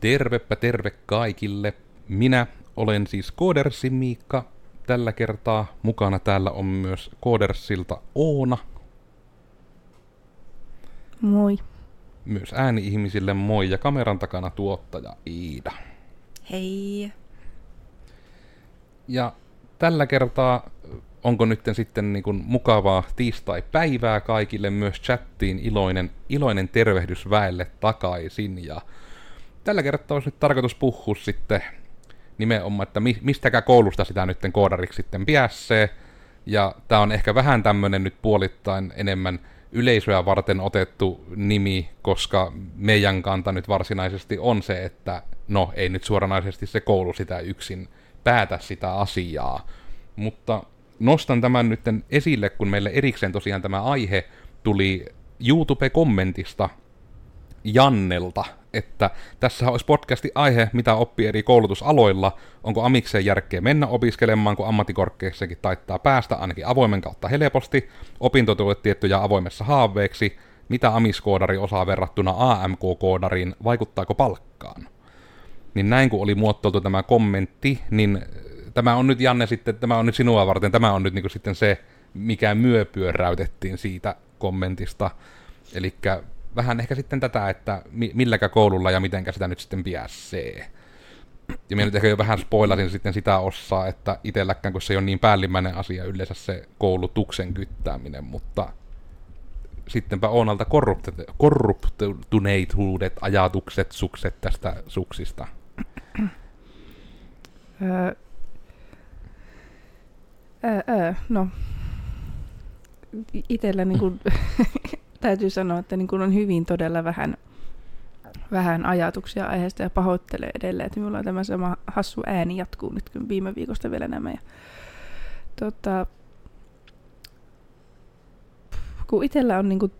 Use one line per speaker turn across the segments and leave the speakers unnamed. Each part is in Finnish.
Tervepä terve kaikille. Minä olen siis Koodersin Miikka. Tällä kertaa mukana täällä on myös Koodersilta Oona.
Moi.
Myös ääni-ihmisille moi ja kameran takana tuottaja Iida.
Hei.
Ja tällä kertaa onko nyt sitten niin kuin mukavaa tiistai-päivää kaikille myös chattiin iloinen, iloinen tervehdys väelle takaisin ja tällä kertaa olisi nyt tarkoitus puhua sitten nimenomaan, että mi- mistäkään koulusta sitä nyt koodariksi sitten pääsee. Ja tämä on ehkä vähän tämmöinen nyt puolittain enemmän yleisöä varten otettu nimi, koska meidän kanta nyt varsinaisesti on se, että no ei nyt suoranaisesti se koulu sitä yksin päätä sitä asiaa. Mutta nostan tämän nyt esille, kun meille erikseen tosiaan tämä aihe tuli YouTube-kommentista Jannelta, että tässä olisi podcasti aihe, mitä oppii eri koulutusaloilla, onko amikseen järkeä mennä opiskelemaan, kun ammattikorkeassakin taittaa päästä ainakin avoimen kautta helposti, opintotuet tiettyjä avoimessa haaveeksi, mitä amiskoodari osaa verrattuna AMK-koodariin, vaikuttaako palkkaan? Niin näin kun oli muotoiltu tämä kommentti, niin tämä on nyt Janne sitten, tämä on nyt sinua varten, tämä on nyt niin sitten se, mikä myöpyöräytettiin siitä kommentista. Eli vähän ehkä sitten tätä, että milläkä koululla ja mitenkä sitä nyt sitten pääsee. Ja minä nyt ehkä jo vähän spoilasin sitten sitä osaa, että itselläkään, kun se ei ole niin päällimmäinen asia yleensä se koulutuksen kyttääminen, mutta sittenpä Oonalta korruptuneituudet, ajatukset, sukset tästä suksista.
Öö, öö, no, itsellä niin kuin, täytyy sanoa, että niin kuin on hyvin todella vähän, vähän ajatuksia aiheesta ja pahoittelee edelleen, että minulla on tämä sama hassu ääni jatkuu nyt, kun viime viikosta vielä nämä. Ja, tota, kun itsellä on niin kuin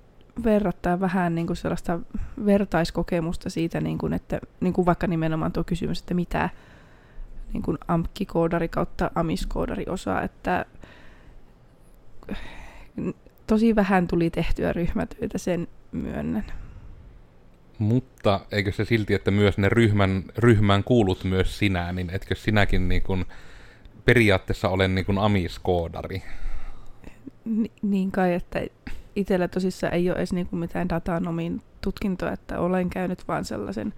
verrattain vähän niin kuin sellaista vertaiskokemusta siitä, niin kuin, että niin kuin vaikka nimenomaan tuo kysymys, että mitä niin kuin AMK-koodari kautta AMIS-koodari osaa, että tosi vähän tuli tehtyä ryhmätöitä, sen myönnän.
Mutta eikö se silti, että myös ne ryhmän, ryhmään kuulut myös sinä, niin etkö sinäkin niin kuin periaatteessa ole niin kuin amiskoodari?
Ni, niin kai, että itsellä tosissaan ei ole edes niin kuin mitään datanomin tutkintoa, että olen käynyt vaan sellaisen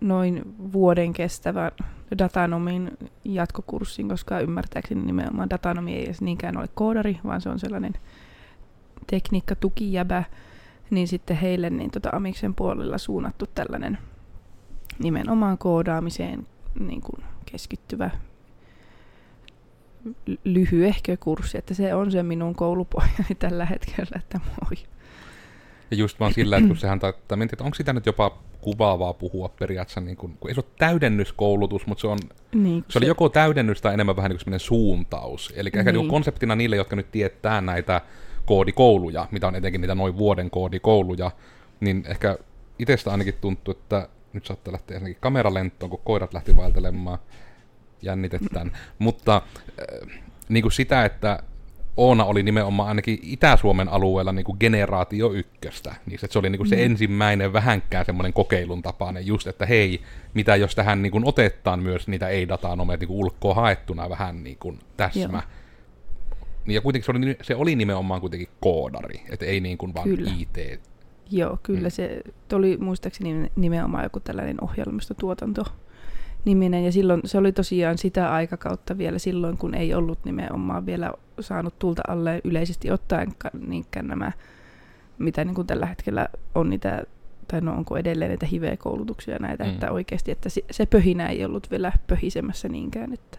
noin vuoden kestävän datanomin jatkokurssin, koska ymmärtääkseni nimenomaan datanomi ei edes niinkään ole koodari, vaan se on sellainen tekniikka tukijäbä, niin sitten heille niin tota Amiksen puolella suunnattu tällainen nimenomaan koodaamiseen niin kuin keskittyvä lyhyehkö kurssi, että se on se minun koulupojani tällä hetkellä, että moi.
Ja just vaan sillä, että kun sehän taittaa, että onko sitä nyt jopa kuvaavaa puhua periaatteessa, niin kun, kun ei se ole täydennyskoulutus, mutta se on, niin, se oli joko täydennys tai enemmän vähän niin kuin suuntaus. Eli niin. ehkä niin konseptina niille, jotka nyt tietää näitä koodikouluja, mitä on etenkin niitä noin vuoden koodikouluja, niin ehkä itsestä ainakin tuntuu, että nyt saattaa lähteä ensinnäkin kameralentoon, kun koirat lähti vaeltelemaan, jännitetään. Mutta äh, niin kuin sitä, että Oona oli nimenomaan ainakin Itä-Suomen alueella niin kuin generaatio ykköstä. Niin se oli niin kuin se mm. ensimmäinen vähänkään semmoinen kokeilun tapainen just, että hei, mitä jos tähän niin kuin otetaan myös niitä ei-datanomeja niin ulkoa haettuna vähän niin kuin täsmä. Joo. Niin ja kuitenkin se oli, se oli nimenomaan kuitenkin koodari, että ei niin kuin vaan kyllä. IT.
Joo, kyllä mm. se oli muistaakseni nimenomaan joku tällainen ohjelmistotuotanto niminen. Ja silloin se oli tosiaan sitä aikakautta vielä silloin, kun ei ollut nimenomaan vielä saanut tulta alle yleisesti ottaen niinkään nämä, mitä niin kuin tällä hetkellä on niitä, tai no onko edelleen näitä HIV-koulutuksia näitä, mm. että oikeasti, että se pöhinä ei ollut vielä pöhisemässä niinkään. Että.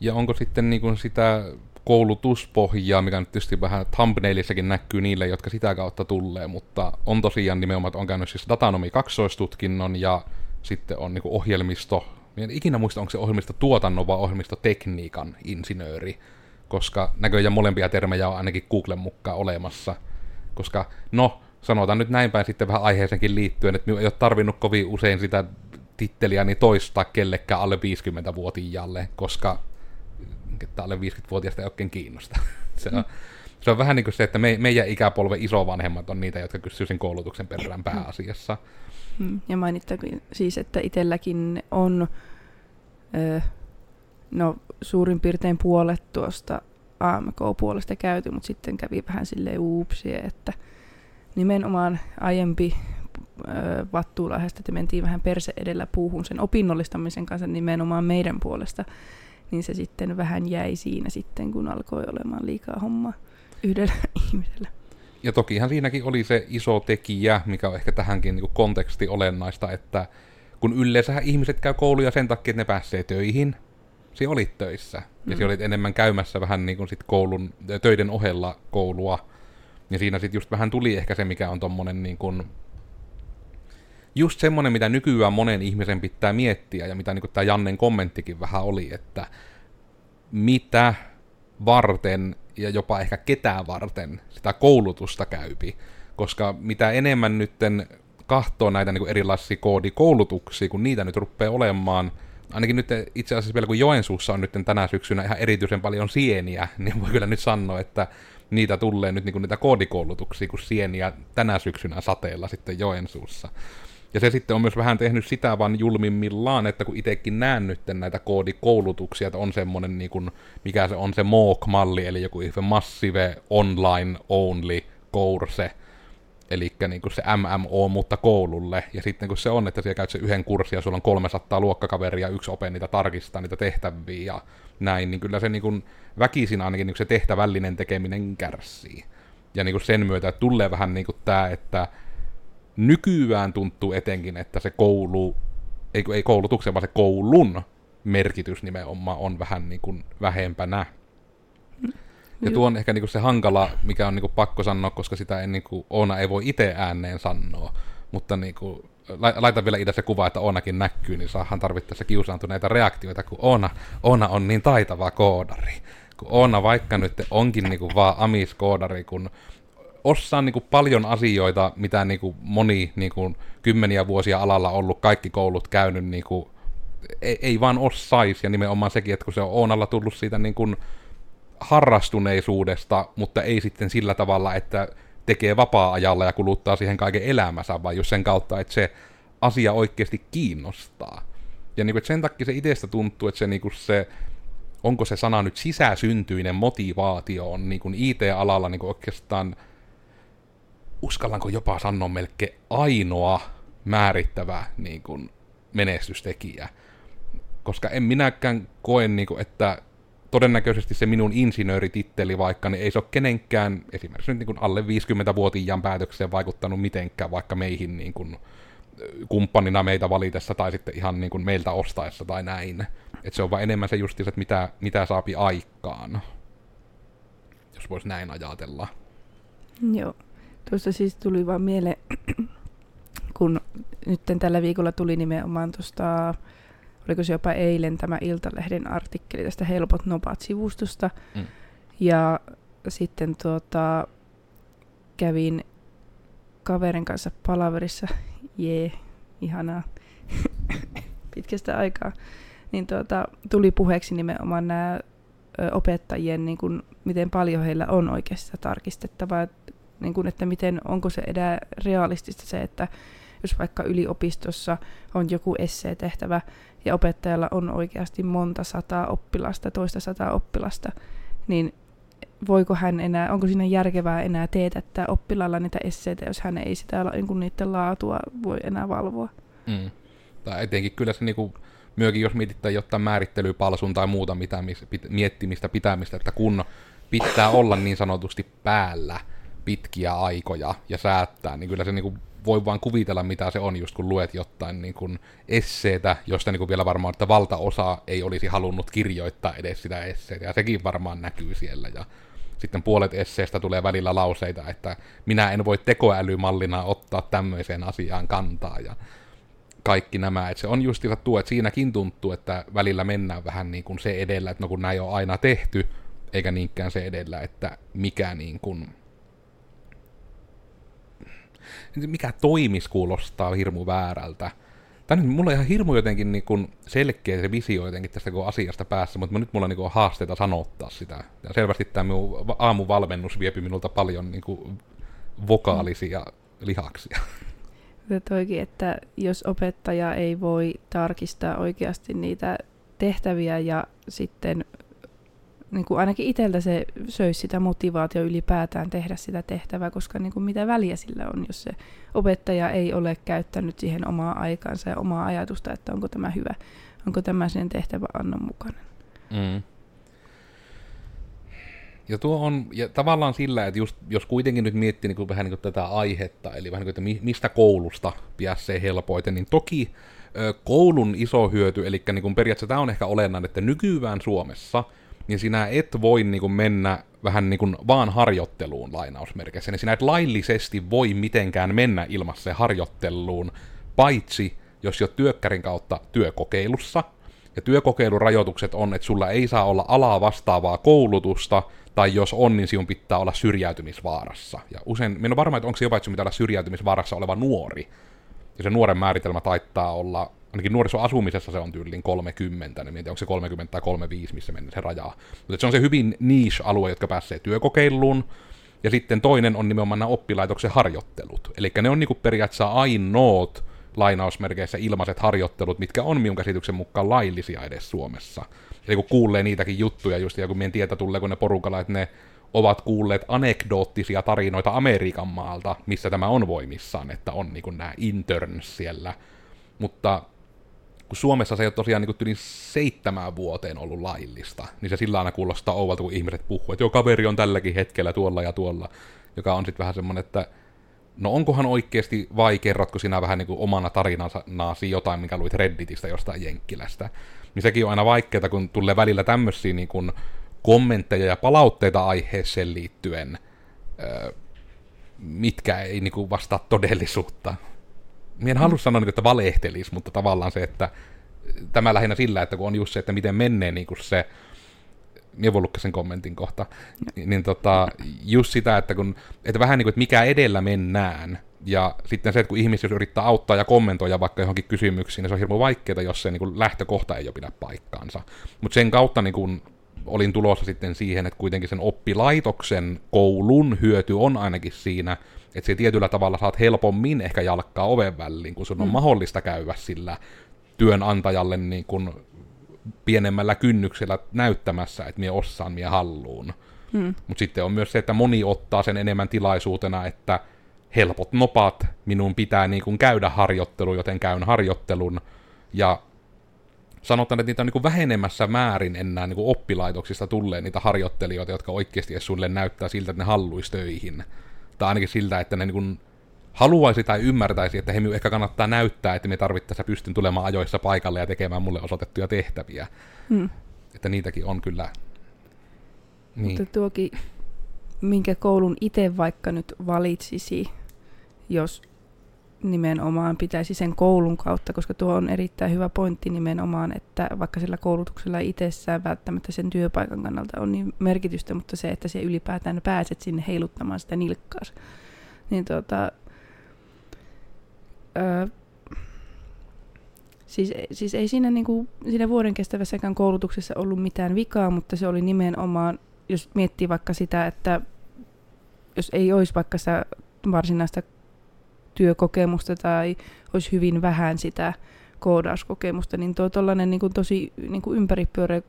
Ja onko sitten niin kuin sitä koulutuspohjaa, mikä nyt tietysti vähän thumbnailissakin näkyy niille, jotka sitä kautta tulee, mutta on tosiaan nimenomaan, että on käynyt siis datanomi kaksoistutkinnon ja sitten on niin ohjelmisto, en ikinä muista, onko se ohjelmisto tuotannon vai ohjelmistotekniikan insinööri, koska näköjään molempia termejä on ainakin Googlen mukaan olemassa. Koska, no, sanotaan nyt näin päin sitten vähän aiheeseenkin liittyen, että ei ole tarvinnut kovin usein sitä titteliä niin toistaa kellekään alle 50-vuotiaalle, koska että alle 50-vuotiaasta ei oikein kiinnosta. se on, Se on vähän niin kuin se, että me, meidän ikäpolven isovanhemmat on niitä, jotka kysyy sen koulutuksen perään pääasiassa.
Mm, ja mainittakoon siis, että itselläkin on no, suurin piirtein puolet tuosta AMK-puolesta käyty, mutta sitten kävi vähän silleen uupsia, että nimenomaan aiempi vattuulahdesta, että mentiin vähän perse edellä puuhun sen opinnollistamisen kanssa nimenomaan meidän puolesta, niin se sitten vähän jäi siinä sitten, kun alkoi olemaan liikaa hommaa yhdellä ihmisellä.
Ja tokihan siinäkin oli se iso tekijä, mikä on ehkä tähänkin niin konteksti olennaista, että kun yleensähän ihmiset käy kouluja sen takia, että ne pääsee töihin, si olit töissä. Ja mm. olit enemmän käymässä vähän niin kuin sit koulun, töiden ohella koulua. Ja siinä sitten just vähän tuli ehkä se, mikä on tommonen niin kuin, just semmonen, mitä nykyään monen ihmisen pitää miettiä, ja mitä niin tämä Jannen kommenttikin vähän oli, että mitä varten ja jopa ehkä ketään varten sitä koulutusta käypi. Koska mitä enemmän nytten kahtoo näitä niin erilaisia koodikoulutuksia, kun niitä nyt rupeaa olemaan, ainakin nyt itse asiassa vielä kun Joensuussa on nyt tänä syksynä ihan erityisen paljon sieniä, niin voi kyllä nyt sanoa, että niitä tulee nyt niin kuin niitä koodikoulutuksia kuin sieniä tänä syksynä sateella sitten Joensuussa. Ja se sitten on myös vähän tehnyt sitä vaan julmimmillaan, että kun itsekin näen nyt näitä koodikoulutuksia, että on semmoinen, niin kuin, mikä se on se MOOC-malli, eli joku Massive Online Only Course, eli niin kuin se MMO, mutta koululle. Ja sitten kun se on, että siellä käyt se yhden kurssin ja sulla on 300 luokkakaveria, yksi ope niitä tarkistaa, niitä tehtäviä ja näin, niin kyllä se niin kuin väkisin ainakin niin kuin se tehtävällinen tekeminen kärsii. Ja niin kuin sen myötä että tulee vähän niin kuin tämä, että nykyään tuntuu etenkin, että se koulu, ei, ei koulutuksen, vaan se koulun merkitys nimenomaan on vähän niin kuin vähempänä. Ja tuo on ehkä niinku se hankala, mikä on niinku pakko sanoa, koska sitä ei niinku, Oona ei voi itse ääneen sanoa. Mutta niinku, laita vielä idässä kuva, että Oonakin näkyy, niin saahan tarvittaessa kiusaantuneita reaktioita, kun Oona, Oona on niin taitava koodari. Kun Oona vaikka nyt onkin niinku vaan amiskoodari, kun osaa niinku paljon asioita, mitä niinku moni niinku kymmeniä vuosia alalla ollut kaikki koulut käynyt, niinku, ei, ei vaan osaisi. Ja nimenomaan sekin, että kun se on Oonalla tullut siitä niinku, harrastuneisuudesta, mutta ei sitten sillä tavalla, että tekee vapaa-ajalla ja kuluttaa siihen kaiken elämänsä, vaan just sen kautta, että se asia oikeasti kiinnostaa. Ja niin kuin, sen takia se itsestä tuntuu, että se, niin kuin se onko se sana nyt sisäsyntyinen motivaatio on niin kuin IT-alalla niin kuin oikeastaan, uskallanko jopa sanoa melkein ainoa määrittävä niin kuin menestystekijä. Koska en minäkään koe, niin kuin, että todennäköisesti se minun insinöörititteli vaikka, niin ei se ole kenenkään, esimerkiksi nyt niin kuin alle 50-vuotiaan päätökseen vaikuttanut mitenkään, vaikka meihin niin kuin, kumppanina meitä valitessa tai sitten ihan niin kuin meiltä ostaessa tai näin. Et se on vaan enemmän se justiinsa, että mitä, mitä saapi aikaan, jos voisi näin ajatella.
Joo. Tuosta siis tuli vaan mieleen, kun nyt tällä viikolla tuli nimenomaan tuosta oliko se jopa eilen tämä Iltalehden artikkeli tästä Helpot Nopat-sivustosta. Mm. Ja sitten tuota, kävin kaverin kanssa palaverissa, jee, ihanaa, pitkästä aikaa, niin tuota, tuli puheeksi nimenomaan nämä opettajien, niin kun, miten paljon heillä on oikeasti tarkistettavaa, niin kun, että miten, onko se edä realistista se, että jos vaikka yliopistossa on joku essee-tehtävä ja opettajalla on oikeasti monta sataa oppilasta, toista sataa oppilasta, niin voiko hän enää, onko siinä järkevää enää teetättää oppilaalla niitä esseitä, jos hän ei sitä niin niiden laatua voi enää valvoa.
Mm. Tai etenkin kyllä se niinku, myökin jos mietitään jotain määrittelypalsun tai muuta mitä, miettimistä, pitämistä, että kun pitää olla niin sanotusti päällä pitkiä aikoja ja säättää, niin kyllä se niinku voi vaan kuvitella, mitä se on, just kun luet jotain niin kuin esseetä, josta niin kuin vielä varmaan, että valtaosa ei olisi halunnut kirjoittaa edes sitä esseetä, ja sekin varmaan näkyy siellä, ja sitten puolet esseestä tulee välillä lauseita, että minä en voi tekoälymallina ottaa tämmöiseen asiaan kantaa, ja kaikki nämä, että se on just tuo, että siinäkin tuntuu, että välillä mennään vähän niin kuin se edellä, että no kun näin on aina tehty, eikä niinkään se edellä, että mikä niin kuin mikä toimis kuulostaa hirmu väärältä. Tämä nyt mulla on ihan hirmu jotenkin niin kuin selkeä se visio jotenkin tästä kun asiasta päässä, mutta nyt mulla on niin kuin haasteita sanottaa sitä. Ja selvästi tämä minun aamuvalmennus viepi minulta paljon niin kuin vokaalisia lihaksia.
Toikin, että jos opettaja ei voi tarkistaa oikeasti niitä tehtäviä ja sitten niin kuin ainakin itseltä se söisi sitä motivaatio ylipäätään tehdä sitä tehtävää, koska niin kuin mitä väliä sillä on, jos se opettaja ei ole käyttänyt siihen omaa aikaansa ja omaa ajatusta, että onko tämä hyvä, onko tämä sen tehtävä annon mukainen. Mm.
Ja tuo on ja tavallaan sillä, että just, jos kuitenkin nyt miettii niin kuin vähän niin kuin tätä aihetta, eli vähän niin kuin, että mistä koulusta pääsee helpoiten, niin toki koulun iso hyöty, eli niin kuin periaatteessa tämä on ehkä olennainen, että nykyään Suomessa – niin sinä et voi niin kuin mennä vähän niin kuin vaan harjoitteluun lainausmerkeissä. Niin sinä et laillisesti voi mitenkään mennä ilmassa harjoitteluun, paitsi jos jo työkkärin kautta työkokeilussa. Ja työkokeilurajoitukset on, että sulla ei saa olla alaa vastaavaa koulutusta, tai jos on, niin sinun pitää olla syrjäytymisvaarassa. Ja usein, minä olen varma, että onko se jopa, että pitää olla syrjäytymisvaarassa oleva nuori. Ja se nuoren määritelmä taittaa olla ainakin nuorisoasumisessa se on tyyliin 30, niin mietin, onko se 30 tai 35, missä mennään se rajaa. Mutta se on se hyvin niche-alue, jotka pääsee työkokeiluun, ja sitten toinen on nimenomaan nämä oppilaitoksen harjoittelut. Eli ne on niinku periaatteessa ainoat lainausmerkeissä ilmaiset harjoittelut, mitkä on minun käsityksen mukaan laillisia edes Suomessa. Eli kun kuulee niitäkin juttuja just, ja kun meidän tietä tulee, kun ne porukalla, että ne ovat kuulleet anekdoottisia tarinoita Amerikan maalta, missä tämä on voimissaan, että on niin nämä interns siellä. Mutta kun Suomessa se ei ole tosiaan niin yli seitsemään vuoteen ollut laillista, niin se sillä aina kuulostaa ouvalta, kun ihmiset puhuu, että joo, kaveri on tälläkin hetkellä tuolla ja tuolla, joka on sitten vähän semmoinen, että no onkohan oikeasti vai kerrotko sinä vähän niin kuin omana tarinasi jotain, minkä luit Redditistä jostain Jenkkilästä. Niin sekin on aina vaikeaa, kun tulee välillä tämmöisiä niin kuin kommentteja ja palautteita aiheeseen liittyen, mitkä ei niin kuin vastaa todellisuutta. Mie en halua sanoa, että valehtelisi, mutta tavallaan se, että tämä lähinnä sillä, että kun on just se, että miten menee niin kuin se, minä voin sen kommentin kohta, niin, niin tota, just sitä, että, kun, että vähän niin kuin, että mikä edellä mennään, ja sitten se, että kun ihmiset yrittää auttaa ja kommentoida vaikka johonkin kysymyksiin, niin se on hirveän vaikeaa, jos se niin kuin lähtökohta ei ole pidä paikkaansa. Mutta sen kautta niin kuin, olin tulossa sitten siihen, että kuitenkin sen oppilaitoksen koulun hyöty on ainakin siinä, että se tietyllä tavalla saat helpommin ehkä jalkkaa oven väliin, kun sun on mm. mahdollista käydä sillä työnantajalle niin kuin pienemmällä kynnyksellä näyttämässä, että minä osaan, minä halluun. Mm. Mutta sitten on myös se, että moni ottaa sen enemmän tilaisuutena, että helpot nopat, minun pitää niin kuin käydä harjoittelu, joten käyn harjoittelun, ja sanotaan, että niitä on niin kuin vähenemässä määrin enää niin kuin oppilaitoksista tulee niitä harjoittelijoita, jotka oikeasti edes sulle näyttää siltä, että ne halluisi töihin tai ainakin siltä, että ne niin kuin haluaisi tai ymmärtäisi, että he ehkä kannattaa näyttää, että me tarvittaessa pystyn tulemaan ajoissa paikalle ja tekemään mulle osoitettuja tehtäviä. Hmm. Että niitäkin on kyllä.
Niin. Mutta tuokin, minkä koulun itse vaikka nyt valitsisi, jos nimenomaan pitäisi sen koulun kautta, koska tuo on erittäin hyvä pointti nimenomaan, että vaikka sillä koulutuksella itsessään välttämättä sen työpaikan kannalta on niin merkitystä, mutta se, että se ylipäätään pääset sinne heiluttamaan sitä nilkkaa, niin tuota, öö, siis, siis ei siinä, niinku, siinä vuoden kestävässäkään koulutuksessa ollut mitään vikaa, mutta se oli nimenomaan, jos miettii vaikka sitä, että jos ei olisi vaikka sitä varsinaista työkokemusta tai olisi hyvin vähän sitä koodauskokemusta, niin tuo tollainen niin kuin tosi niin kuin ympäripyöreä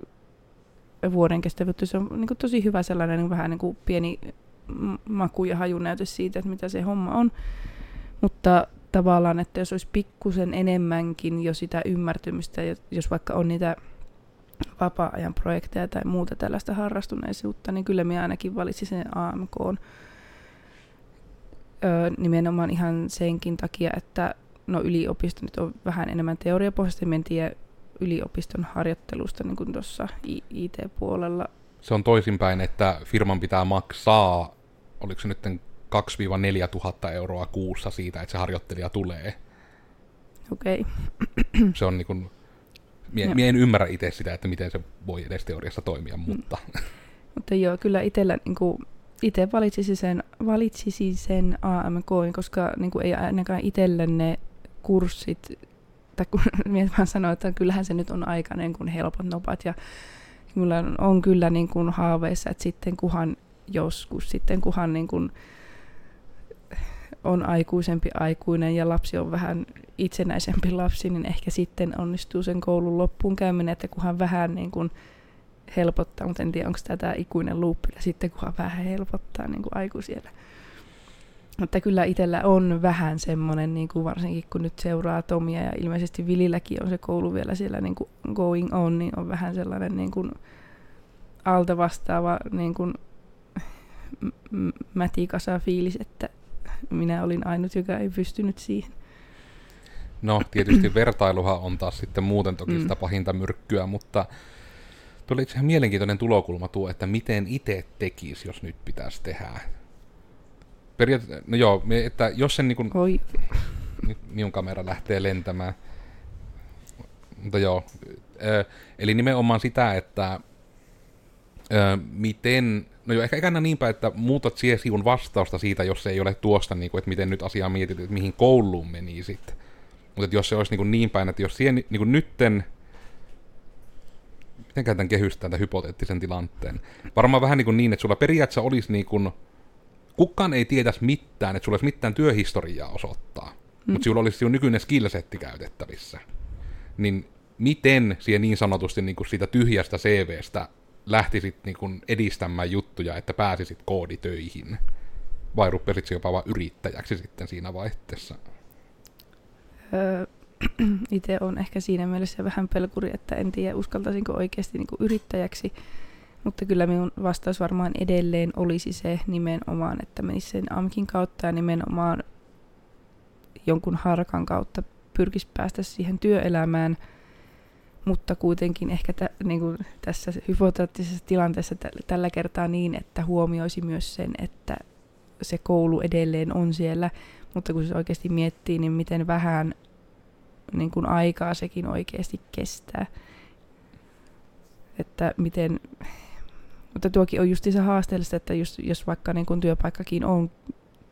vuoden kestävyyttä, se on niin kuin tosi hyvä sellainen niin vähän niin kuin pieni maku- ja hajunäytös siitä, että mitä se homma on. Mutta tavallaan, että jos olisi pikkusen enemmänkin jo sitä ymmärtymistä, jos vaikka on niitä vapaa-ajan projekteja tai muuta tällaista harrastuneisuutta, niin kyllä minä ainakin valitsin sen AMK öö, nimenomaan ihan senkin takia, että no yliopisto nyt on vähän enemmän teoriapohjaisesti, en tiedä yliopiston harjoittelusta niin kuin tuossa IT-puolella.
Se on toisinpäin, että firman pitää maksaa, oliko se nyt 2-4 tuhatta euroa kuussa siitä, että se harjoittelija tulee.
Okei. Okay.
Se on niin kuin, mie, mie en ymmärrä itse sitä, että miten se voi edes teoriassa toimia, mm. mutta...
mutta joo, kyllä itsellä niin kuin, itse valitsisi sen, valitsisi sen AMK, koska niin kuin ei ainakaan itselle ne kurssit että kun mies vaan sanoo, että kyllähän se nyt on aika niin kuin helpot nopat. Ja mulla on, on kyllä niin kuin haaveissa, että sitten kuhan joskus, sitten kuhan niin kuin on aikuisempi aikuinen ja lapsi on vähän itsenäisempi lapsi, niin ehkä sitten onnistuu sen koulun loppuun käyminen, että kunhan vähän niin kuin helpottaa, mutta en tiedä, onko tämä ikuinen luuppi, ja sitten kunhan vähän helpottaa niin kuin aikuisiellä. Mutta kyllä itsellä on vähän semmoinen, niin kuin varsinkin kun nyt seuraa Tomia ja ilmeisesti Vililläkin on se koulu vielä siellä niin kuin going on, niin on vähän sellainen niin kuin alta vastaava niin kuin mätikasa fiilis, että minä olin ainut, joka ei pystynyt siihen.
No, tietysti vertailuhan on taas sitten muuten toki mm. sitä pahinta myrkkyä, mutta tuli itse ihan mielenkiintoinen tulokulma tuo, että miten itse tekisi, jos nyt pitäisi tehdä. Periaat- no joo, että jos sen niin kuin,
Oi.
Nyt minun kamera lähtee lentämään. Mutta joo, eli nimenomaan sitä, että miten No joo, ehkä ekana niinpä, että muutat siihen sivun vastausta siitä, jos se ei ole tuosta, niin kuin, että miten nyt asiaa mietit, että mihin kouluun meni sitten. Mutta jos se olisi niin, niin päin, että jos siihen niin kuin nytten, miten käytän kehystää tämän hypoteettisen tilanteen. Varmaan vähän niin, kuin niin että sulla periaatteessa olisi niin kuin, kukaan ei tietäisi mitään, että sulla olisi mitään työhistoriaa osoittaa. Hmm. Mutta sulla olisi sinun nykyinen skillsetti käytettävissä. Niin miten siihen niin sanotusti niin kuin siitä tyhjästä CVstä lähtisit niin kuin edistämään juttuja, että pääsisit kooditöihin? Vai rupesit jopa vain yrittäjäksi sitten siinä vaihteessa?
Öö, itse on ehkä siinä mielessä vähän pelkuri, että en tiedä uskaltaisinko oikeasti niin kuin yrittäjäksi. Mutta kyllä minun vastaus varmaan edelleen olisi se nimenomaan, että menisi sen AMKin kautta ja nimenomaan jonkun harkan kautta pyrkisi päästä siihen työelämään – mutta kuitenkin ehkä tä, niin kuin tässä hypoteettisessa tilanteessa t- tällä kertaa niin, että huomioisi myös sen, että se koulu edelleen on siellä, mutta kun se oikeasti miettii, niin miten vähän niin kuin aikaa sekin oikeasti kestää. Että miten, mutta tuokin on just se haasteellista, että jos, jos vaikka niin kuin työpaikkakin on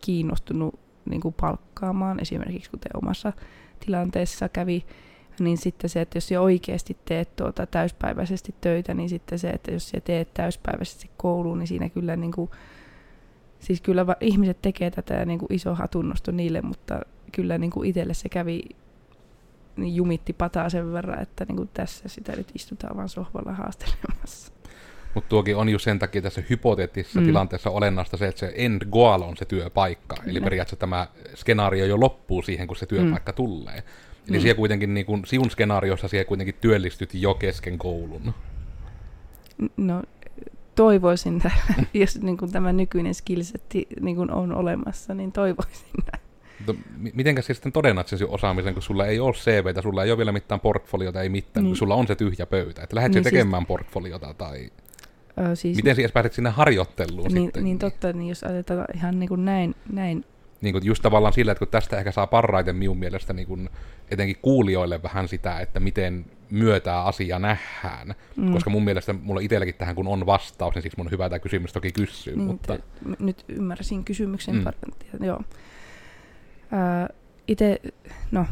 kiinnostunut niin kuin palkkaamaan, esimerkiksi kuten omassa tilanteessa kävi, niin sitten se, että jos sä oikeasti teet tuota täyspäiväisesti töitä, niin sitten se, että jos sä teet täyspäiväisesti kouluun, niin siinä kyllä niin kuin, siis kyllä ihmiset tekee tätä ja niin kuin iso hatunnosto niille, mutta kyllä niin kuin itselle se kävi jumitti pataa sen verran, että niin kuin tässä sitä nyt istutaan vaan sohvalla haastelemassa.
Mutta tuokin on jo sen takia tässä hypoteettisessa mm. tilanteessa olennaista se, että se end goal on se työpaikka. Kyllä. Eli periaatteessa tämä skenaario jo loppuu siihen, kun se työpaikka mm. tulee. Eli mm. siellä kuitenkin, niin kuin, siun skenaariossa siellä kuitenkin työllistyt jo kesken koulun.
No, toivoisin, että jos niin kuin tämä nykyinen skillsetti niin kuin on olemassa, niin toivoisin.
No, mitenkä siis sitten todennat sen osaamisen, kun sulla ei ole CVtä, sulla ei ole vielä mitään portfoliota, ei mitään, niin. kun sulla on se tyhjä pöytä. Että lähdetkö niin, siis- tekemään siis... portfoliota tai... Ö, siis... Miten siis pääset sinne harjoitteluun
niin,
sitten?
Niin totta, niin jos ajatellaan ihan niin kuin näin, näin
niin kuin just tavallaan sillä, että kun tästä ehkä saa parhaiten minun mielestä niin kuin etenkin kuulijoille vähän sitä, että miten myötää asia nähdään. Mm. Koska mun mielestä mulla itselläkin tähän kun on vastaus, niin siksi mun on hyvä tämä kysymys toki kysyä. Niin, mutta...
Nyt ymmärsin kysymyksen. Mm. Par- joo. Itse, no,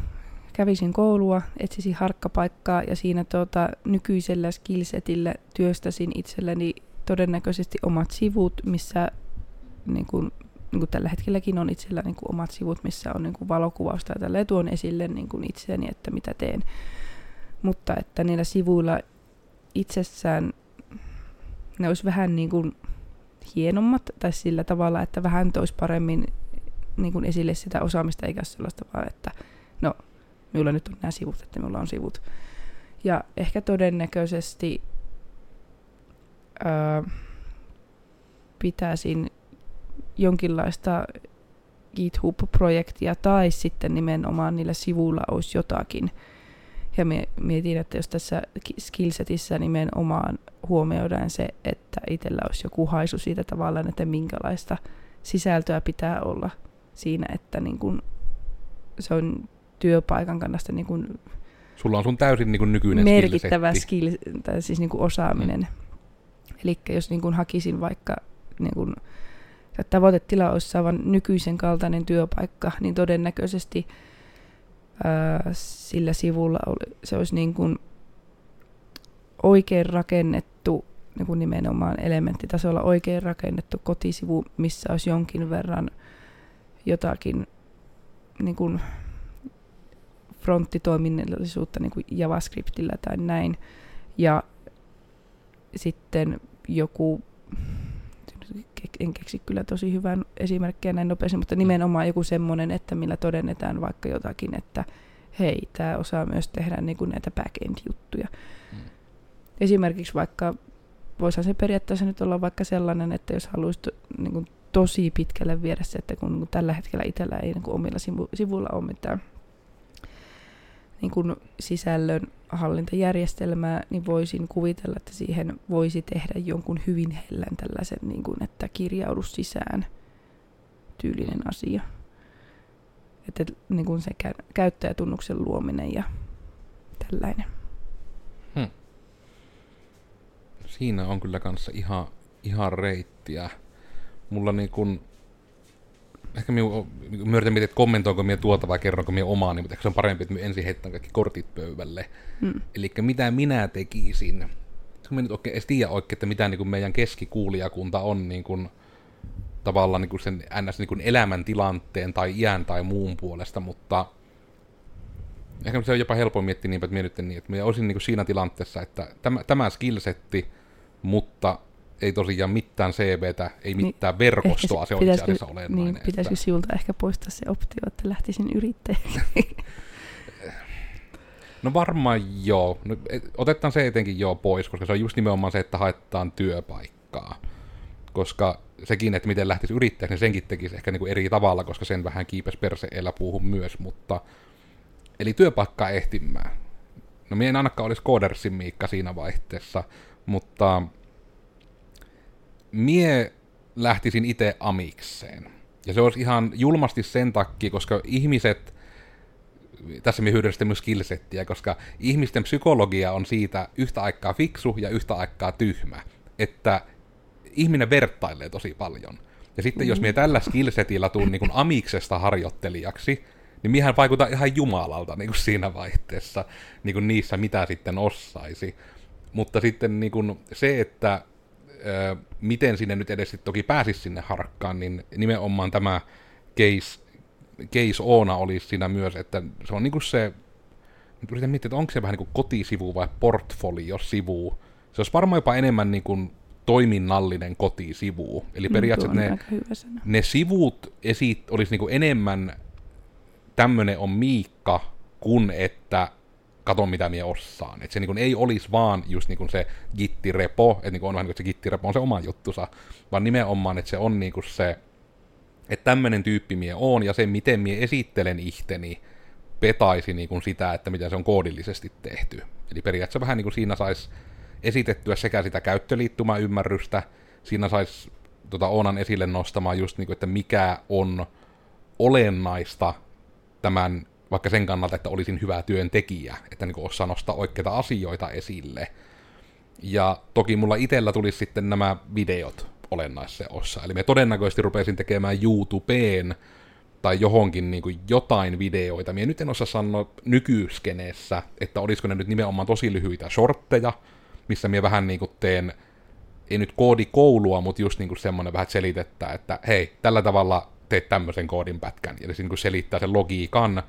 kävisin koulua, etsisin harkkapaikkaa ja siinä tuota, nykyisellä skillsetillä työstäsin itselleni todennäköisesti omat sivut, missä niin kun, niin kuin tällä hetkelläkin on itsellä niin kuin omat sivut, missä on niin kuin valokuvausta ja tällä tuon esille niin kuin itseäni, että mitä teen. Mutta että niillä sivuilla itsessään ne olisi vähän niin kuin hienommat tai sillä tavalla, että vähän toisi paremmin niin kuin esille sitä osaamista, eikä sellaista vaan, että no, minulla nyt on nämä sivut, että minulla on sivut. Ja ehkä todennäköisesti öö, pitäisin jonkinlaista GitHub-projektia tai sitten nimenomaan niillä sivuilla olisi jotakin. Ja mietin, että jos tässä skillsetissä nimenomaan huomioidaan se, että itsellä olisi joku haisu siitä tavallaan, että minkälaista sisältöä pitää olla siinä, että niin kun se on työpaikan kannasta niin kun
Sulla on sun täysin niin kun nykyinen
merkittävä skill, tai siis niin osaaminen. Mm. Eli jos niin kun hakisin vaikka niin kun tavoitetila olisi saavan nykyisen kaltainen työpaikka, niin todennäköisesti ää, sillä sivulla oli, se olisi niin kuin oikein rakennettu niin kuin nimenomaan elementtitasolla oikein rakennettu kotisivu, missä olisi jonkin verran jotakin niin kuin fronttitoiminnallisuutta niin kuin JavaScriptillä tai näin. Ja sitten joku, en keksi kyllä tosi hyvän esimerkkiä näin nopeasti, mutta nimenomaan joku semmoinen, että millä todennetaan vaikka jotakin, että hei, tämä osaa myös tehdä niin kuin näitä back-end-juttuja. Mm. Esimerkiksi vaikka, voisihan se periaatteessa nyt olla vaikka sellainen, että jos haluaisi to, niin kuin tosi pitkälle viedä se, että kun, kun tällä hetkellä itsellä ei niin kuin omilla sivu, sivuilla ole mitään niin kuin sisällön hallintajärjestelmää, niin voisin kuvitella, että siihen voisi tehdä jonkun hyvin hellän tällaisen, niin kuin, että kirjaudu sisään tyylinen asia. Että niin kuin se kä- käyttäjätunnuksen luominen ja tällainen. Hmm.
Siinä on kyllä kanssa ihan, ihan reittiä. Mulla niin kuin ehkä minun, minä yritän miettiä, että kommentoinko minä tuota vai kerronko minä omaa, niin, mutta ehkä se on parempi, että minä ensin heittän kaikki kortit pöydälle. Mm. Eli mitä minä tekisin? Minä nyt oikein edes tiedä oikein, että mitä niin kuin meidän keskikuulijakunta on niin kuin, tavallaan niin kuin sen ns. Niin kuin elämäntilanteen tai iän tai muun puolesta, mutta ehkä se on jopa helpoin miettiä niin, että minä nyt niin, että minä olisin niin kuin siinä tilanteessa, että tämä, tämä skillsetti, mutta ei tosiaan mitään CVtä, ei niin, mitään niin, verkostoa, se on itse asiassa olennainen.
Niin, pitäisikö että... sinulta ehkä poistaa se optio, että lähtisin yrittäjäksi?
no varmaan joo. No, otetaan se etenkin joo pois, koska se on just nimenomaan se, että haetaan työpaikkaa. Koska sekin, että miten lähtisi yrittäjäksi, niin senkin tekisi ehkä niin kuin eri tavalla, koska sen vähän kiipes perse puuhun myös, mutta... Eli työpaikkaa ehtimään. No minä en ainakaan olisi Codersin Miikka siinä vaihteessa, mutta mie lähtisin itse amikseen. Ja se olisi ihan julmasti sen takia, koska ihmiset, tässä me hyödynnämme myös skillsettiä, koska ihmisten psykologia on siitä yhtä aikaa fiksu ja yhtä aikaa tyhmä, että ihminen vertailee tosi paljon. Ja sitten mm. jos me tällä skillsetillä tuun niin amiksesta harjoittelijaksi, niin miehän vaikuttaa ihan jumalalta niin kuin siinä vaihteessa, niin kuin niissä mitä sitten osaisi. Mutta sitten niin kuin se, että miten sinne nyt edes toki pääsisi sinne harkkaan, niin nimenomaan tämä case, case Oona olisi siinä myös, että se on niinku se, nyt yritän miettiä, että onko se vähän niin kuin kotisivu vai portfolio-sivu. Se olisi varmaan jopa enemmän niin kuin toiminnallinen kotisivu. Eli periaatteessa ne, ne sivut esit, olisi niin kuin enemmän tämmöinen on Miikka, kun että katon mitä minä osaan. Että se niin kuin, ei olisi vaan just niin kuin se gittirepo, että niin kuin on vähän niin kuin se gittirepo on se oma juttusa, vaan nimenomaan, että se on niin kuin se, että tämmöinen tyyppi mie on, ja se, miten mie esittelen ihteni, petaisi niin kuin sitä, että miten se on koodillisesti tehty. Eli periaatteessa vähän niin kuin siinä saisi esitettyä sekä sitä käyttöliittymäymmärrystä, siinä saisi tota Oonan esille nostamaan just niin kuin, että mikä on olennaista tämän vaikka sen kannalta, että olisin hyvä työntekijä, että niin osaa nostaa oikeita asioita esille. Ja toki mulla itsellä tulisi sitten nämä videot olennaisessa ossa. Eli me todennäköisesti rupesin tekemään YouTubeen tai johonkin niin kuin jotain videoita. Mie nyt en osaa sanoa nykyskeneessä, että olisiko ne nyt nimenomaan tosi lyhyitä shortteja, missä mie vähän niin kuin teen, ei nyt koodikoulua, mutta just niin kuin semmoinen vähän selitettä, että hei, tällä tavalla teet tämmöisen koodin pätkän. Eli se niin kuin selittää sen logiikan,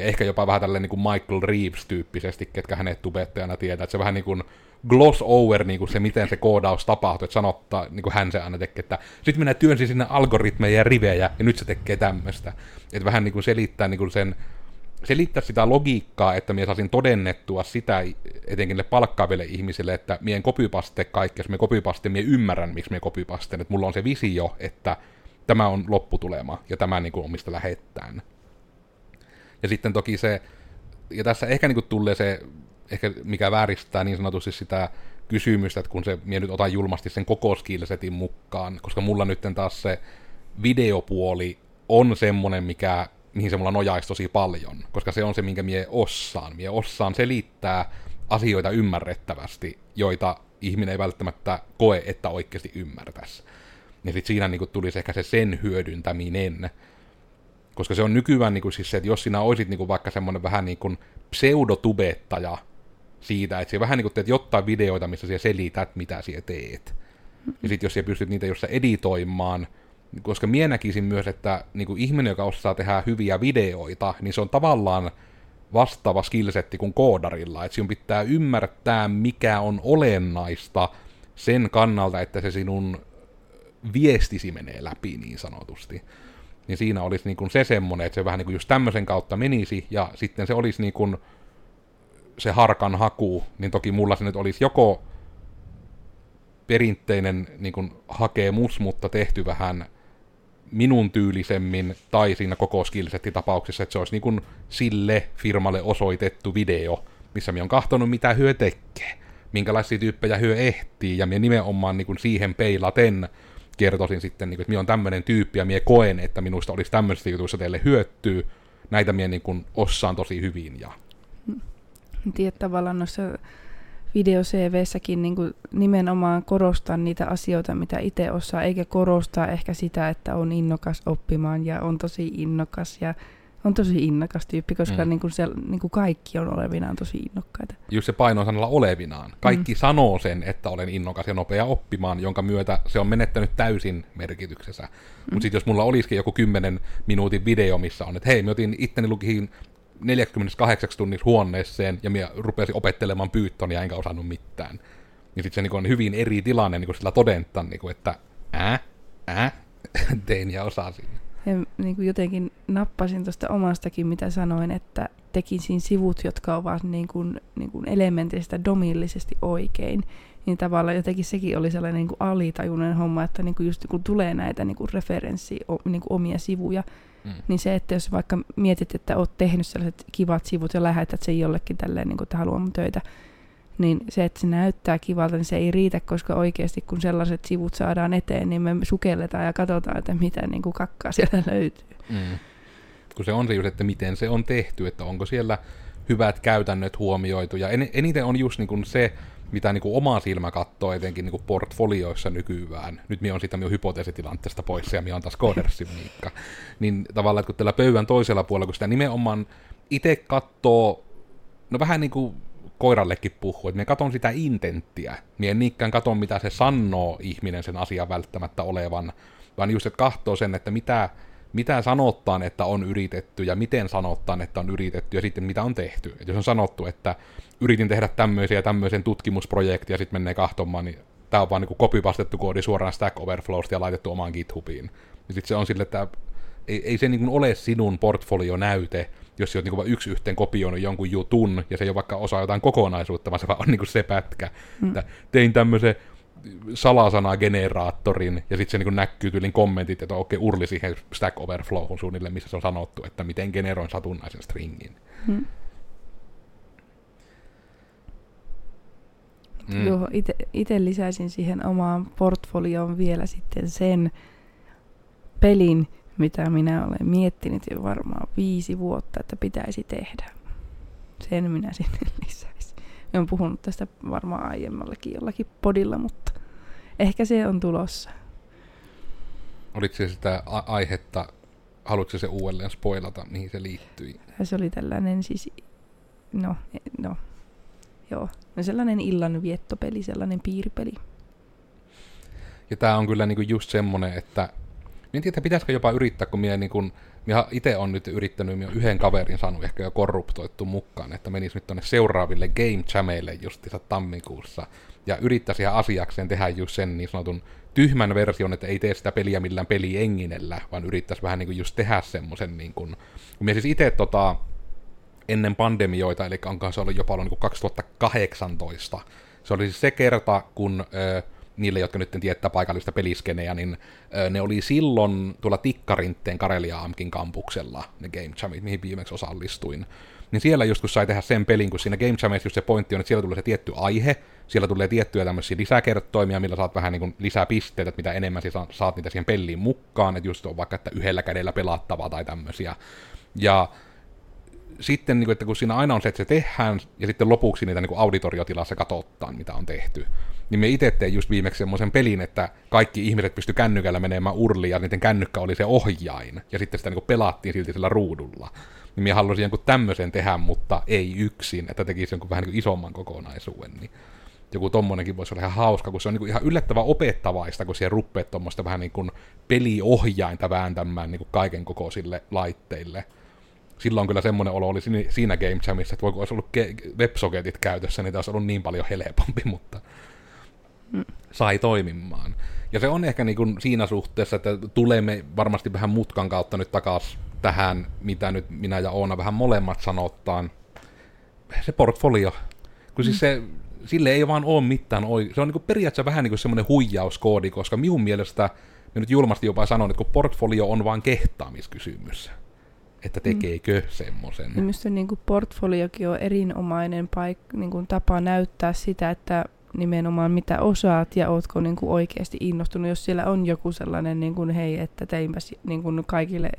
ja ehkä jopa vähän tälleen niin kuin Michael Reeves-tyyppisesti, ketkä hänet tubettajana tietää, että se vähän niin kuin gloss over niin kuin se, miten se koodaus tapahtuu, että sanottaa, niin kuin hän se aina tekee, että sitten minä työnsin sinne algoritmeja ja rivejä, ja nyt se tekee tämmöistä. Että vähän niin kuin selittää niin kuin sen, selittää sitä logiikkaa, että minä saisin todennettua sitä etenkin ne palkkaaville ihmisille, että mien kopypaste kaikki, jos me kopypaste, minä ymmärrän, miksi me kopypaste, että mulla on se visio, että tämä on lopputulema, ja tämä niin kuin on mistä lähettään. Ja sitten toki se, ja tässä ehkä niin tulee se, ehkä mikä vääristää niin sanotusti sitä kysymystä, että kun se, minä nyt otan julmasti sen koko skillsetin mukaan, koska mulla nyt taas se videopuoli on semmonen, mikä, mihin se mulla nojaisi tosi paljon, koska se on se, minkä mie osaan. Mie osaan selittää asioita ymmärrettävästi, joita ihminen ei välttämättä koe, että oikeasti ymmärtäisi. Ja sitten siinä niin tulisi ehkä se sen hyödyntäminen, Koska se on nykyään niin kuin siis se, että jos sinä olisit niin kuin vaikka semmoinen vähän niin kuin pseudotubettaja siitä, että vähän niin kuin teet jotain videoita, missä sinä selität, mitä sinä teet. Ja sitten jos sinä pystyt niitä jossain editoimaan, koska minä näkisin myös, että niin kuin ihminen, joka osaa tehdä hyviä videoita, niin se on tavallaan vastaava skillsetti kuin koodarilla, että sinun pitää ymmärtää, mikä on olennaista sen kannalta, että se sinun viestisi menee läpi niin sanotusti. Niin siinä olisi niin kuin se semmoinen, että se vähän niin kuin just tämmöisen kautta menisi, ja sitten se olisi niin kuin se harkan haku, niin toki mulla se nyt olisi joko perinteinen niin kuin hakemus, mutta tehty vähän minun tyylisemmin, tai siinä koko skillsetti-tapauksessa, että se olisi niin kuin sille firmalle osoitettu video, missä minä on kahtonut, mitä hyö tekee, minkälaisia tyyppejä hyö ehtii, ja minä nimenomaan niin kuin siihen peilaten kertoisin sitten, niin kuin, että minä on tämmöinen tyyppi, ja minä koen, että minusta olisi tämmöisistä jutuista teille hyötyä, näitä minä niin kuin osaan tosi hyvin. Ja...
Tiedät tavallaan noissa video CVssäkin niin nimenomaan korostaa niitä asioita, mitä itse osaa, eikä korostaa ehkä sitä, että on innokas oppimaan ja on tosi innokas ja on tosi innokas tyyppi, koska mm. niin kuin se, niin kuin kaikki on olevinaan tosi innokkaita.
Just se paino sanalla olevinaan. Kaikki mm. sanoo sen, että olen innokas ja nopea oppimaan, jonka myötä se on menettänyt täysin merkityksensä. Mm. Mutta sitten jos mulla olisikin joku 10 minuutin video, missä on, että hei, mä otin itteni lukihin 48 tunnissa huoneeseen ja minä rupesin opettelemaan pyyttonia enkä osannut mitään. Niin sitten se niin on hyvin eri tilanne niin sillä todentaa, niin että ää, ää, tein ja osasin.
Ja niin kuin jotenkin nappasin tuosta omastakin, mitä sanoin, että tekisin sivut, jotka ovat niin kuin, niin kuin elementistä domillisesti oikein. Niin tavallaan jotenkin sekin oli sellainen niin kuin alitajuinen homma, että niin kuin just kun tulee näitä niin kuin referenssi, niin kuin omia sivuja, Mm. Niin se, että jos vaikka mietit, että oot tehnyt sellaiset kivat sivut ja lähetät sen jollekin tälleen, niin kuin että haluan töitä, niin se, että se näyttää kivalta, niin se ei riitä, koska oikeasti kun sellaiset sivut saadaan eteen, niin me sukelletaan ja katsotaan, että mitä niin kuin kakkaa sieltä löytyy. Mm.
Kun se on se just, että miten se on tehty, että onko siellä hyvät käytännöt huomioitu, ja en, eniten on just niin kuin se, mitä niin kuin oma silmä katsoo etenkin niin kuin portfolioissa nykyään. Nyt minä on siitä minun hypoteesitilanteesta pois ja minä on taas koodersin Miikka. Niin tavallaan, että kun tällä pöydän toisella puolella, kun sitä nimenomaan itse katsoo, no vähän niin kuin koirallekin puhuu, että minä katon sitä intenttiä. Minä en niinkään katon, mitä se sanoo ihminen sen asian välttämättä olevan, vaan just, että katsoo sen, että mitä, mitä sanottaan, että on yritetty ja miten sanottaan, että on yritetty ja sitten mitä on tehty. Et jos on sanottu, että yritin tehdä tämmöisiä ja tämmöisen tutkimusprojektin ja sitten menee kahtomaan, niin tämä on vaan niin copypastettu koodi suoraan Stack Overflowsta ja laitettu omaan GitHubiin. Ja sitten se on sille, että ei, ei se niin ole sinun portfolionäyte, jos olet niin vain yksi yhteen kopioinut jonkun jutun, ja se ei ole vaikka osa jotain kokonaisuutta, vaan se vaan on niin se pätkä. Mm. Että tein tämmöisen salasanageneraattorin, ja sitten se niin näkyy tyylin kommentit, että okei, urli siihen Stack Overflowhun suunnilleen, missä se on sanottu, että miten generoin satunnaisen stringin. Mm.
Mm. Joo, itse lisäisin siihen omaan portfolioon vielä sitten sen pelin, mitä minä olen miettinyt jo varmaan viisi vuotta, että pitäisi tehdä. Sen minä sinne lisäisin. Olen puhunut tästä varmaan aiemmallakin jollakin podilla, mutta ehkä se on tulossa.
Oliko se sitä a- aihetta, haluatko se uudelleen spoilata, mihin se liittyi?
Se oli tällainen siis, no, no joo, no sellainen illan viettopeli, sellainen piiripeli.
Ja tämä on kyllä niinku just semmoinen, että en tiedä, pitäisikö jopa yrittää, kun minä niinku, itse on nyt yrittänyt, minä yhden kaverin saanut ehkä jo korruptoittu mukaan, että menisi nyt tuonne seuraaville Game Jameille justiinsa tammikuussa, ja yrittäisi ihan asiakseen tehdä just sen niin sanotun tyhmän version, että ei tee sitä peliä millään pelienginellä, vaan yrittäisi vähän niin kuin just tehdä semmoisen, niin kuin, kun minä siis itse tota, ennen pandemioita, eli onkohan se ollut jopa ollut niin kuin 2018. Se oli siis se kerta, kun ö, niille, jotka nyt tietää paikallista peliskenejä, niin ne oli silloin tuolla Tikkarinteen Karelia Amkin kampuksella, ne Game Jamit, mihin viimeksi osallistuin. Niin siellä just kun sai tehdä sen pelin, kun siinä Game Jamissa just se pointti on, että siellä tulee se tietty aihe, siellä tulee tiettyjä tämmöisiä lisäkertoimia, millä saat vähän niin kuin lisää pisteitä, että mitä enemmän saat, saat niitä siihen peliin mukaan, että just on vaikka, että yhdellä kädellä pelattavaa tai tämmöisiä. Ja sitten, niin kuin, että kun siinä aina on se, että se tehdään, ja sitten lopuksi niitä niin auditoriotilassa katsotaan, mitä on tehty, niin me itse tein just viimeksi semmoisen pelin, että kaikki ihmiset pysty kännykällä menemään urliin, ja niiden kännykkä oli se ohjain, ja sitten sitä niin pelattiin silti sillä ruudulla. Niin minä halusin jonkun tämmöisen tehdä, mutta ei yksin, että tekisi jonkun vähän niin isomman kokonaisuuden. Niin joku tommonenkin voisi olla ihan hauska, kun se on niin ihan yllättävän opettavaista, kun siellä ruppeet tuommoista vähän niin kuin peliohjainta vääntämään niin kaiken kokoisille laitteille. Silloin kyllä semmoinen olo oli siinä Game Jamissa, että voiko olisi ollut websocketit käytössä, niin olisi ollut niin paljon helpompi, mutta. Sai toimimaan. Ja se on ehkä niin kuin siinä suhteessa, että tulemme varmasti vähän mutkan kautta nyt takaisin tähän, mitä nyt minä ja Oona vähän molemmat sanottaan. Se portfolio. Kun siis mm. se, sille ei vaan ole mitään oi- Se on niin periaatteessa vähän niin kuin semmoinen huijauskoodi, koska minun mielestä, minä nyt julmasti jopa sanon, että kun portfolio on vain kehtaamiskysymys. Että tekeekö mm. semmoisen.
Minusta niin kuin portfoliokin on erinomainen paik- niin kuin tapa näyttää sitä, että nimenomaan mitä osaat ja ootko niin kuin oikeasti innostunut, jos siellä on joku sellainen, niin kuin, hei, että teinpäs niin kuin kaikille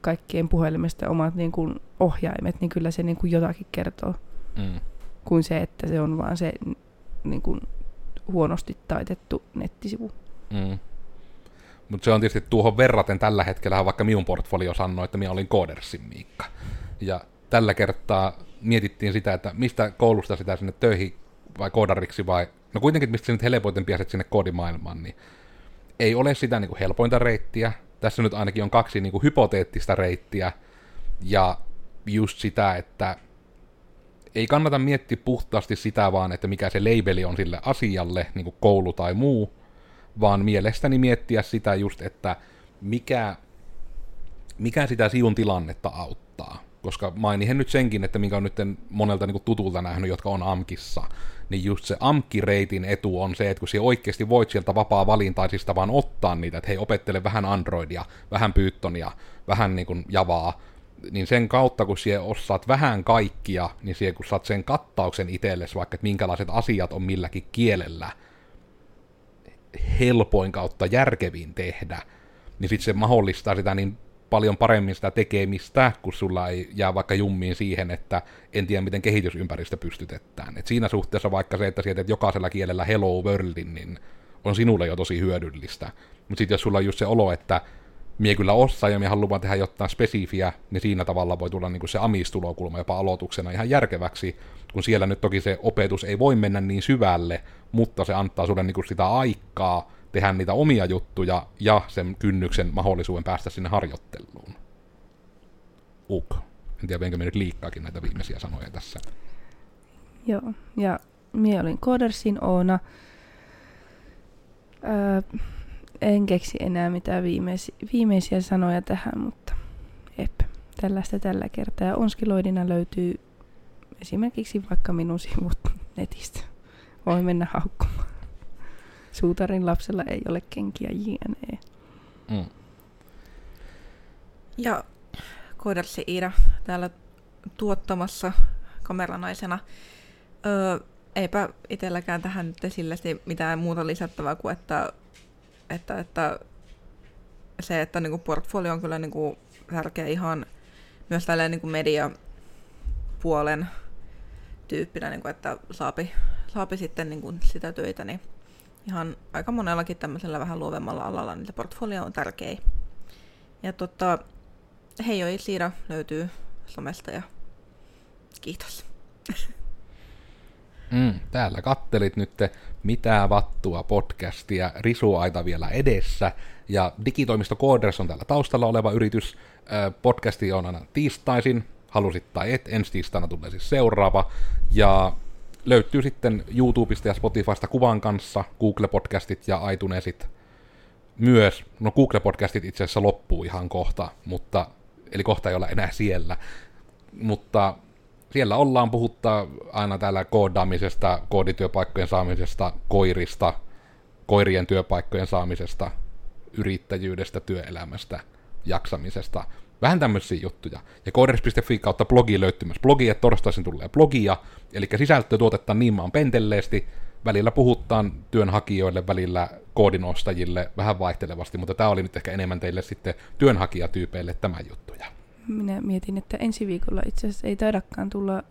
kaikkien puhelimesta omat niin kuin ohjaimet, niin kyllä se niin kuin jotakin kertoo. Mm. Kuin se, että se on vaan se niin kuin huonosti taitettu nettisivu. Mm.
Mutta se on tietysti tuohon verraten tällä hetkellä, vaikka minun portfolio sanoi, että minä olin Codersin Miikka. Ja tällä kertaa mietittiin sitä, että mistä koulusta sitä sinne töihin vai koodariksi vai... No kuitenkin, mistä sinne helpoiten pääset sinne koodimaailmaan, niin ei ole sitä niin kuin helpointa reittiä. Tässä nyt ainakin on kaksi niin kuin hypoteettista reittiä, ja just sitä, että ei kannata miettiä puhtaasti sitä vaan, että mikä se labeli on sille asialle, niin kuin koulu tai muu, vaan mielestäni miettiä sitä just, että mikä, mikä sitä sivun tilannetta auttaa. Koska mainihin nyt senkin, että minkä on nyt monelta niin tutulta nähnyt, jotka on AMKissa, niin just se AMKI-reitin etu on se, että kun siellä oikeasti voit sieltä vapaa valintaisista vaan ottaa niitä, että hei opettele vähän Androidia, vähän Pythonia, vähän niin kuin Javaa, niin sen kautta, kun siellä osaat vähän kaikkia, niin siellä kun saat sen kattauksen itsellesi, vaikka että minkälaiset asiat on milläkin kielellä, helpoin kautta järkevin tehdä, niin sitten se mahdollistaa sitä niin paljon paremmin sitä tekemistä, kun sulla ei jää vaikka jummiin siihen, että en tiedä, miten kehitysympäristö pystytetään. Et siinä suhteessa vaikka se, että sieltä jokaisella kielellä hello worldin, niin on sinulle jo tosi hyödyllistä. Mutta sitten jos sulla on just se olo, että mie kyllä osaa ja mie haluan tehdä jotain spesifiä, niin siinä tavalla voi tulla niinku se amistulokulma jopa aloituksena ihan järkeväksi, kun siellä nyt toki se opetus ei voi mennä niin syvälle, mutta se antaa sulle niinku sitä aikaa tehdä niitä omia juttuja ja sen kynnyksen mahdollisuuden päästä sinne harjoitteluun. Uk. En tiedä, vienkö me nyt liikkaakin näitä viimeisiä sanoja tässä.
Joo, ja minä olin Codersin Oona. Öö, en keksi enää mitään viimeisi, viimeisiä sanoja tähän, mutta ep, tällaista tällä kertaa. Ja Onskiloidina löytyy esimerkiksi vaikka minun sivut netistä. Voi mennä haukkumaan. Suutarin lapsella ei ole kenkiä jne. Mm.
Ja Koodersi Iida täällä tuottamassa kameranaisena. Öö, eipä itselläkään tähän nyt esille mitään muuta lisättävää kuin, että, että, että se, että niinku portfolio on kyllä niinku tärkeä ihan myös tälleen niinku mediapuolen tyyppinä, niinku, että saapi, saapi sitten niinku sitä töitä, niin ihan aika monellakin tämmöisellä vähän luovemmalla alalla niitä portfolio on tärkeä. Ja tota, Heijoi Siira löytyy somesta ja kiitos.
Mm, täällä kattelit nyt Mitä vattua podcastia, risuaita vielä edessä. Ja digitoimisto Coders on täällä taustalla oleva yritys. Podcasti on aina tiistaisin, halusit tai et, ensi tiistaina tulee siis seuraava. Ja löytyy sitten YouTubesta ja Spotifysta kuvan kanssa, Google-podcastit ja iTunesit myös. No Google-podcastit itse asiassa loppuu ihan kohta, mutta, eli kohta ei olla enää siellä. Mutta siellä ollaan puhuttaa aina täällä koodaamisesta, koodityöpaikkojen saamisesta, koirista, koirien työpaikkojen saamisesta, yrittäjyydestä, työelämästä, jaksamisesta – Vähän tämmöisiä juttuja. Ja coders.fi kautta blogi löytyy myös blogi, että torstaisin tulee blogia, eli sisältö tuotetaan niin maan pentelleesti, välillä puhutaan työnhakijoille, välillä koodinostajille vähän vaihtelevasti, mutta tämä oli nyt ehkä enemmän teille sitten työnhakijatyypeille tämä juttuja.
minä mietin, että ensi viikolla itse asiassa ei taidakaan tulla ö,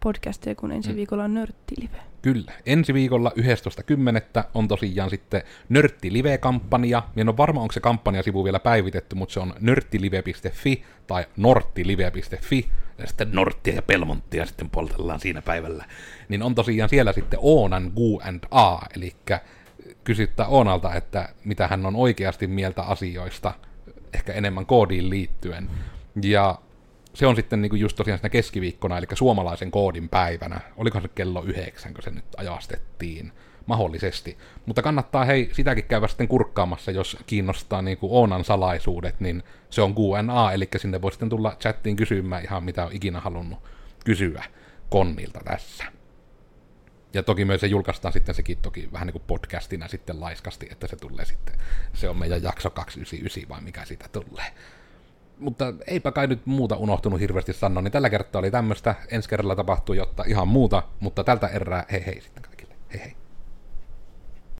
podcasteja, kun ensi mm. viikolla on nörttilive.
Kyllä. Ensi viikolla 11.10. on tosiaan sitten Nörtti Live-kampanja. Minä en ole varma, onko se kampanjasivu vielä päivitetty, mutta se on nörttilive.fi tai norttilive.fi. Ja sitten Norttia ja Pelmonttia sitten poltellaan siinä päivällä. Niin on tosiaan siellä sitten Oonan Q&A, eli kysyttää Oonalta, että mitä hän on oikeasti mieltä asioista, ehkä enemmän koodiin liittyen. Ja se on sitten niinku just tosiaan siinä keskiviikkona, eli suomalaisen koodin päivänä. Oliko se kello yhdeksän, kun se nyt ajastettiin? Mahdollisesti. Mutta kannattaa hei sitäkin käydä sitten kurkkaamassa, jos kiinnostaa niinku Oonan salaisuudet, niin se on Q&A, eli sinne voi sitten tulla chattiin kysymään ihan mitä on ikinä halunnut kysyä Konnilta tässä. Ja toki myös se julkaistaan sitten sekin toki vähän niin kuin podcastina sitten laiskasti, että se tulee sitten, se on meidän jakso 299 vai mikä siitä tulee. Mutta eipä kai nyt muuta unohtunut hirveästi sanoa, niin tällä kertaa oli tämmöistä, ensi kerralla tapahtuu jotta ihan muuta, mutta tältä erää hei hei sitten kaikille, hei hei.